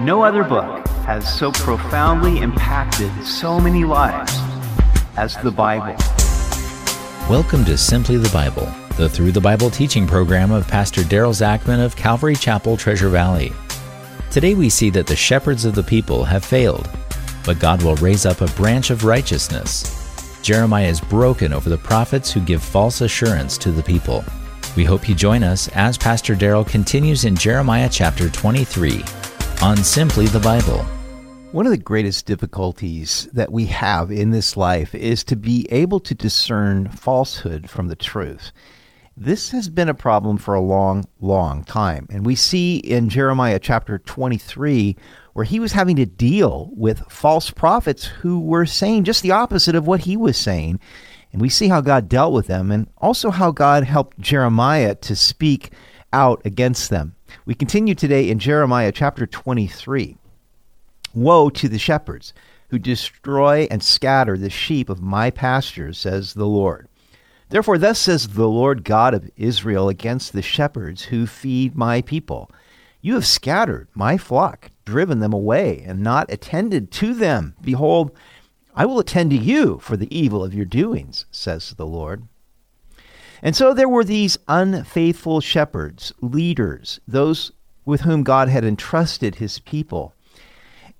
No other book has so profoundly impacted so many lives as the Bible. Welcome to Simply the Bible, the Through the Bible teaching program of Pastor Daryl Zachman of Calvary Chapel, Treasure Valley. Today we see that the shepherds of the people have failed, but God will raise up a branch of righteousness. Jeremiah is broken over the prophets who give false assurance to the people. We hope you join us as Pastor Daryl continues in Jeremiah chapter 23 on Simply the Bible. One of the greatest difficulties that we have in this life is to be able to discern falsehood from the truth. This has been a problem for a long, long time. And we see in Jeremiah chapter 23 where he was having to deal with false prophets who were saying just the opposite of what he was saying. And we see how God dealt with them and also how God helped Jeremiah to speak out against them. We continue today in Jeremiah chapter 23. Woe to the shepherds who destroy and scatter the sheep of my pastures, says the Lord. Therefore, thus says the Lord God of Israel against the shepherds who feed my people You have scattered my flock, driven them away, and not attended to them. Behold, I will attend to you for the evil of your doings, says the Lord. And so there were these unfaithful shepherds, leaders, those with whom God had entrusted his people.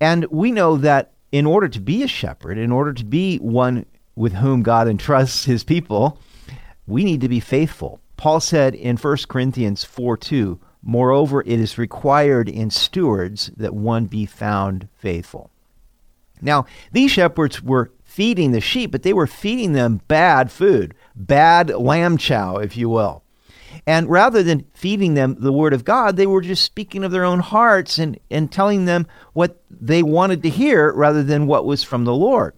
And we know that in order to be a shepherd, in order to be one with whom God entrusts his people, we need to be faithful. Paul said in 1 Corinthians 4 2, Moreover, it is required in stewards that one be found faithful. Now, these shepherds were feeding the sheep, but they were feeding them bad food, bad lamb chow, if you will. And rather than feeding them the word of God, they were just speaking of their own hearts and, and telling them what they wanted to hear rather than what was from the Lord.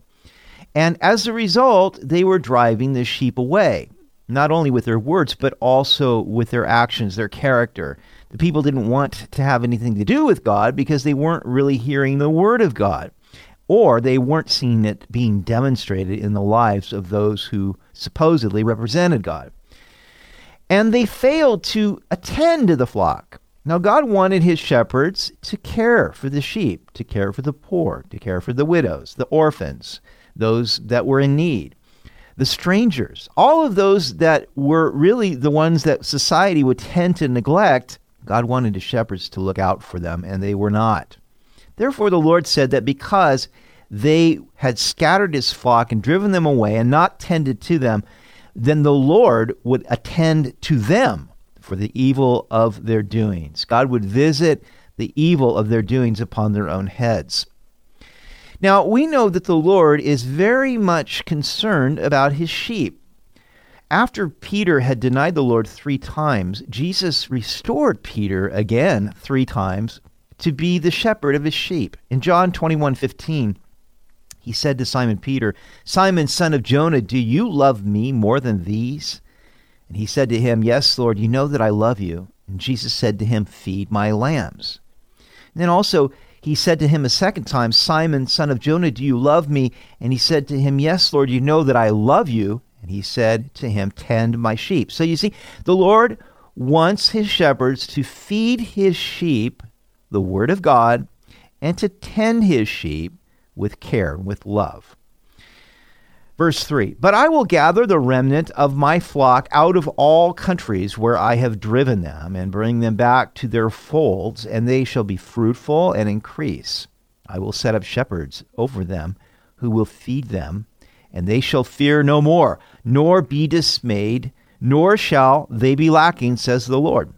And as a result, they were driving the sheep away, not only with their words, but also with their actions, their character. The people didn't want to have anything to do with God because they weren't really hearing the word of God or they weren't seeing it being demonstrated in the lives of those who supposedly represented God. And they failed to attend to the flock. Now, God wanted his shepherds to care for the sheep, to care for the poor, to care for the widows, the orphans, those that were in need, the strangers, all of those that were really the ones that society would tend to neglect. God wanted his shepherds to look out for them, and they were not. Therefore, the Lord said that because they had scattered his flock and driven them away and not tended to them, then the Lord would attend to them for the evil of their doings. God would visit the evil of their doings upon their own heads. Now, we know that the Lord is very much concerned about his sheep. After Peter had denied the Lord three times, Jesus restored Peter again three times to be the shepherd of his sheep. In John 21 15, he said to Simon Peter, Simon, son of Jonah, do you love me more than these? And he said to him, Yes, Lord, you know that I love you. And Jesus said to him, Feed my lambs. And then also, he said to him a second time, Simon, son of Jonah, do you love me? And he said to him, Yes, Lord, you know that I love you. And he said to him, Tend my sheep. So you see, the Lord wants his shepherds to feed his sheep the word of God and to tend his sheep with care and with love. Verse 3 But I will gather the remnant of my flock out of all countries where I have driven them, and bring them back to their folds, and they shall be fruitful and increase. I will set up shepherds over them who will feed them, and they shall fear no more, nor be dismayed, nor shall they be lacking, says the Lord.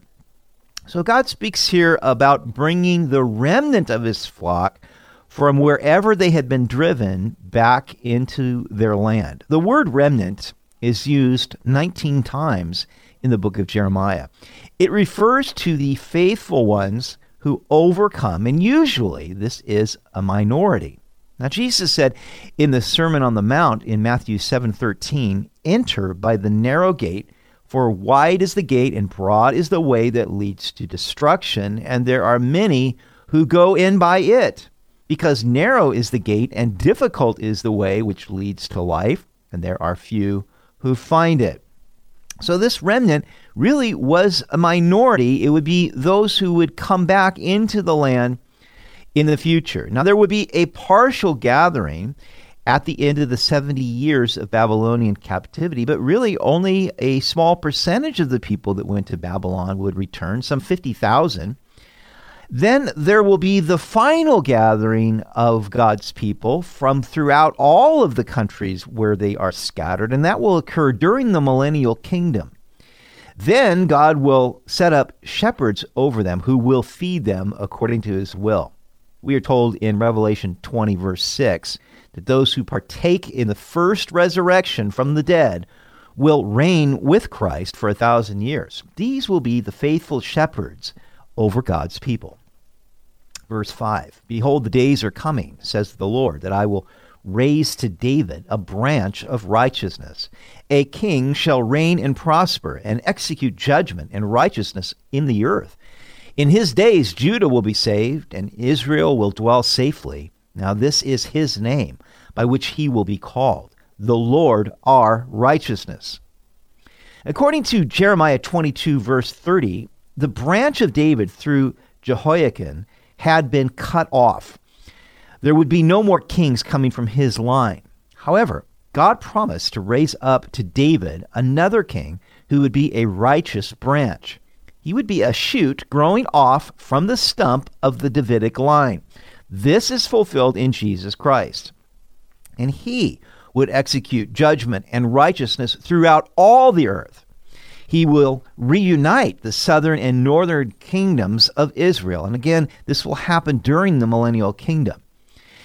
So God speaks here about bringing the remnant of his flock from wherever they had been driven back into their land. The word remnant is used 19 times in the book of Jeremiah. It refers to the faithful ones who overcome, and usually this is a minority. Now Jesus said in the Sermon on the Mount in Matthew 7:13, "Enter by the narrow gate, for wide is the gate and broad is the way that leads to destruction, and there are many who go in by it." because narrow is the gate and difficult is the way which leads to life, and there are few who find it. So, this remnant really was a minority. It would be those who would come back into the land in the future. Now, there would be a partial gathering at the end of the 70 years of Babylonian captivity, but really only a small percentage of the people that went to Babylon would return, some 50,000. Then there will be the final gathering of God's people from throughout all of the countries where they are scattered, and that will occur during the millennial kingdom. Then God will set up shepherds over them who will feed them according to his will. We are told in Revelation 20, verse 6, that those who partake in the first resurrection from the dead will reign with Christ for a thousand years. These will be the faithful shepherds over God's people. Verse 5 Behold, the days are coming, says the Lord, that I will raise to David a branch of righteousness. A king shall reign and prosper and execute judgment and righteousness in the earth. In his days, Judah will be saved and Israel will dwell safely. Now, this is his name by which he will be called the Lord our righteousness. According to Jeremiah 22, verse 30, the branch of David through Jehoiakim had been cut off. There would be no more kings coming from his line. However, God promised to raise up to David another king who would be a righteous branch. He would be a shoot growing off from the stump of the Davidic line. This is fulfilled in Jesus Christ. And he would execute judgment and righteousness throughout all the earth. He will reunite the southern and northern kingdoms of Israel. And again, this will happen during the millennial kingdom.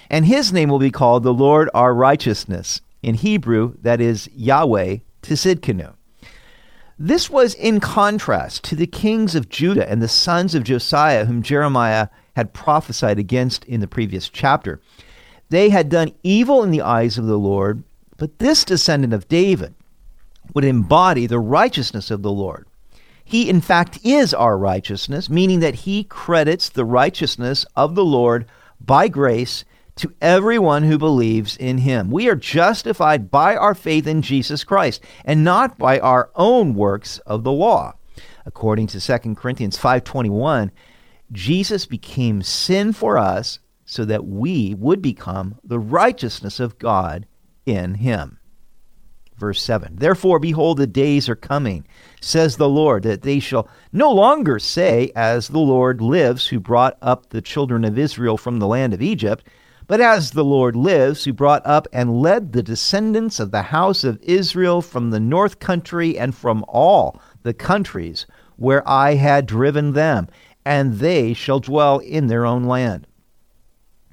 And his name will be called the Lord our righteousness. In Hebrew, that is Yahweh Tsidkenu. This was in contrast to the kings of Judah and the sons of Josiah, whom Jeremiah had prophesied against in the previous chapter. They had done evil in the eyes of the Lord, but this descendant of David would embody the righteousness of the Lord. He, in fact, is our righteousness, meaning that he credits the righteousness of the Lord by grace to everyone who believes in him. We are justified by our faith in Jesus Christ and not by our own works of the law. According to 2 Corinthians 5:21, Jesus became sin for us so that we would become the righteousness of God in him. Verse 7 Therefore, behold, the days are coming, says the Lord, that they shall no longer say, As the Lord lives, who brought up the children of Israel from the land of Egypt, but as the Lord lives, who brought up and led the descendants of the house of Israel from the north country and from all the countries where I had driven them, and they shall dwell in their own land.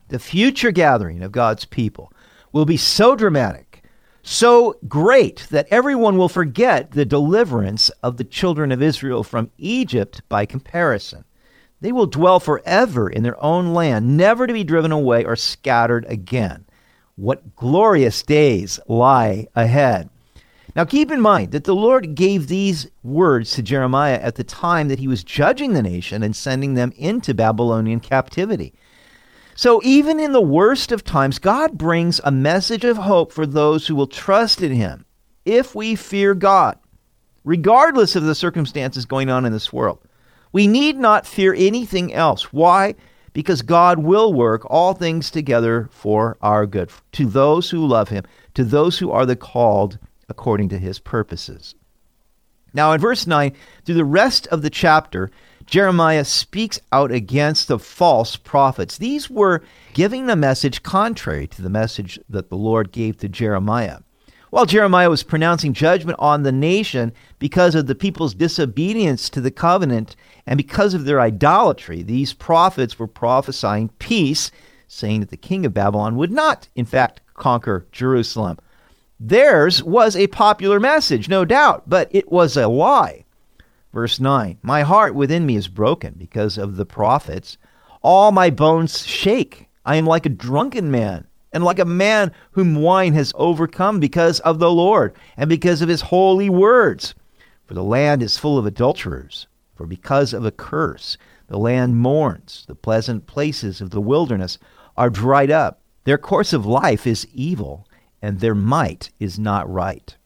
The future gathering of God's people will be so dramatic, so great, that everyone will forget the deliverance of the children of Israel from Egypt by comparison. They will dwell forever in their own land, never to be driven away or scattered again. What glorious days lie ahead. Now, keep in mind that the Lord gave these words to Jeremiah at the time that he was judging the nation and sending them into Babylonian captivity. So, even in the worst of times, God brings a message of hope for those who will trust in him if we fear God, regardless of the circumstances going on in this world. We need not fear anything else. Why? Because God will work all things together for our good, to those who love Him, to those who are the called according to His purposes. Now, in verse 9, through the rest of the chapter, Jeremiah speaks out against the false prophets. These were giving the message contrary to the message that the Lord gave to Jeremiah. While Jeremiah was pronouncing judgment on the nation because of the people's disobedience to the covenant and because of their idolatry, these prophets were prophesying peace, saying that the king of Babylon would not, in fact, conquer Jerusalem. Theirs was a popular message, no doubt, but it was a lie. Verse 9 My heart within me is broken because of the prophets. All my bones shake. I am like a drunken man and like a man whom wine has overcome because of the Lord and because of his holy words. For the land is full of adulterers, for because of a curse the land mourns, the pleasant places of the wilderness are dried up. Their course of life is evil, and their might is not right.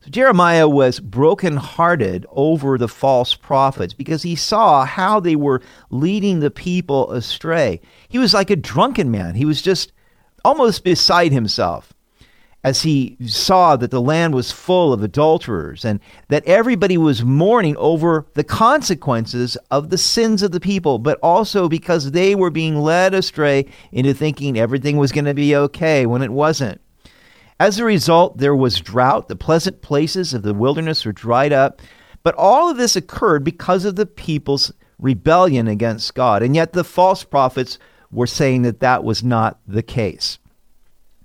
So Jeremiah was brokenhearted over the false prophets because he saw how they were leading the people astray. He was like a drunken man. He was just almost beside himself as he saw that the land was full of adulterers and that everybody was mourning over the consequences of the sins of the people, but also because they were being led astray into thinking everything was going to be okay when it wasn't. As a result, there was drought. The pleasant places of the wilderness were dried up. But all of this occurred because of the people's rebellion against God. And yet the false prophets were saying that that was not the case.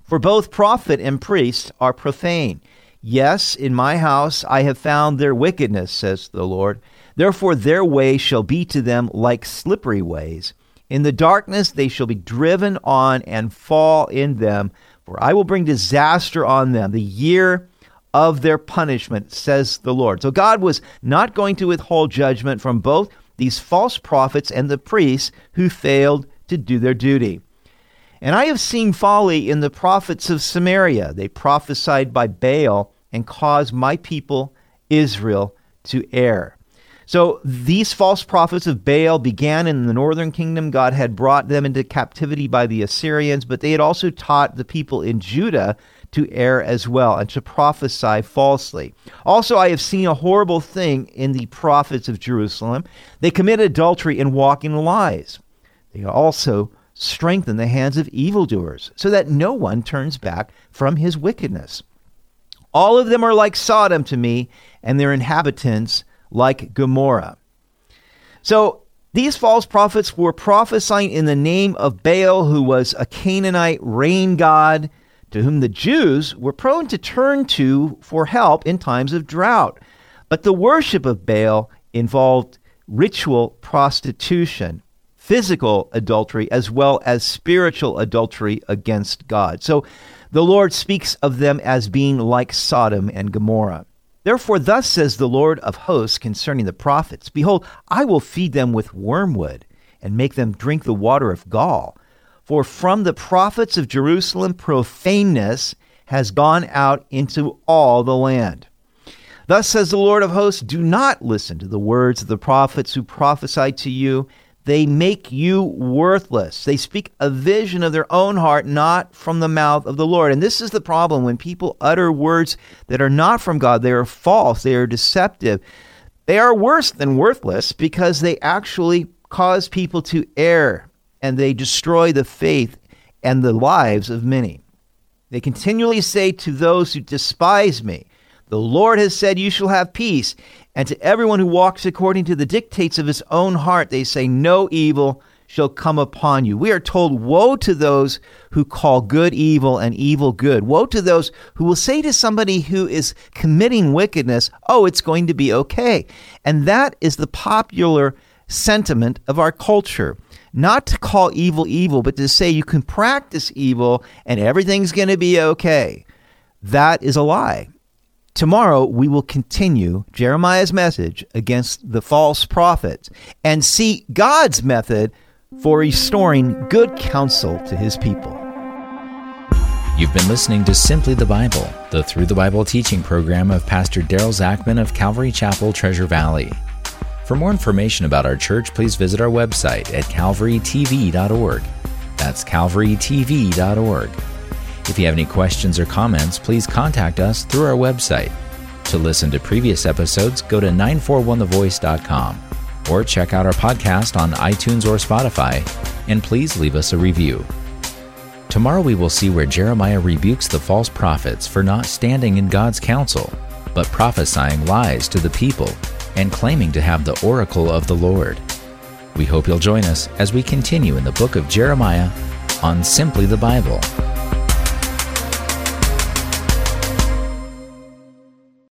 For both prophet and priest are profane. Yes, in my house I have found their wickedness, says the Lord. Therefore their way shall be to them like slippery ways. In the darkness they shall be driven on and fall in them, for I will bring disaster on them, the year of their punishment, says the Lord. So God was not going to withhold judgment from both these false prophets and the priests who failed to do their duty. And I have seen folly in the prophets of Samaria. They prophesied by Baal and caused my people Israel to err. So these false prophets of Baal began in the northern kingdom. God had brought them into captivity by the Assyrians, but they had also taught the people in Judah to err as well and to prophesy falsely. Also, I have seen a horrible thing in the prophets of Jerusalem. They commit adultery and walk in lies. They also strengthen the hands of evildoers, so that no one turns back from his wickedness. All of them are like Sodom to me, and their inhabitants like Gomorrah. So these false prophets were prophesying in the name of Baal, who was a Canaanite rain god, to whom the Jews were prone to turn to for help in times of drought. But the worship of Baal involved ritual prostitution physical adultery as well as spiritual adultery against God. So the Lord speaks of them as being like Sodom and Gomorrah. Therefore, thus says the Lord of hosts concerning the prophets Behold, I will feed them with wormwood and make them drink the water of gall. For from the prophets of Jerusalem, profaneness has gone out into all the land. Thus says the Lord of hosts Do not listen to the words of the prophets who prophesy to you they make you worthless. They speak a vision of their own heart, not from the mouth of the Lord. And this is the problem when people utter words that are not from God. They are false, they are deceptive. They are worse than worthless because they actually cause people to err and they destroy the faith and the lives of many. They continually say to those who despise me, The Lord has said, You shall have peace. And to everyone who walks according to the dictates of his own heart, they say, No evil shall come upon you. We are told, Woe to those who call good evil and evil good. Woe to those who will say to somebody who is committing wickedness, Oh, it's going to be okay. And that is the popular sentiment of our culture. Not to call evil evil, but to say you can practice evil and everything's going to be okay. That is a lie. Tomorrow, we will continue Jeremiah's message against the false prophets and see God's method for restoring good counsel to his people. You've been listening to Simply the Bible, the Through the Bible teaching program of Pastor Daryl Zachman of Calvary Chapel, Treasure Valley. For more information about our church, please visit our website at calvarytv.org. That's calvarytv.org. If you have any questions or comments, please contact us through our website. To listen to previous episodes, go to 941thevoice.com or check out our podcast on iTunes or Spotify, and please leave us a review. Tomorrow we will see where Jeremiah rebukes the false prophets for not standing in God's counsel, but prophesying lies to the people and claiming to have the oracle of the Lord. We hope you'll join us as we continue in the book of Jeremiah on Simply the Bible.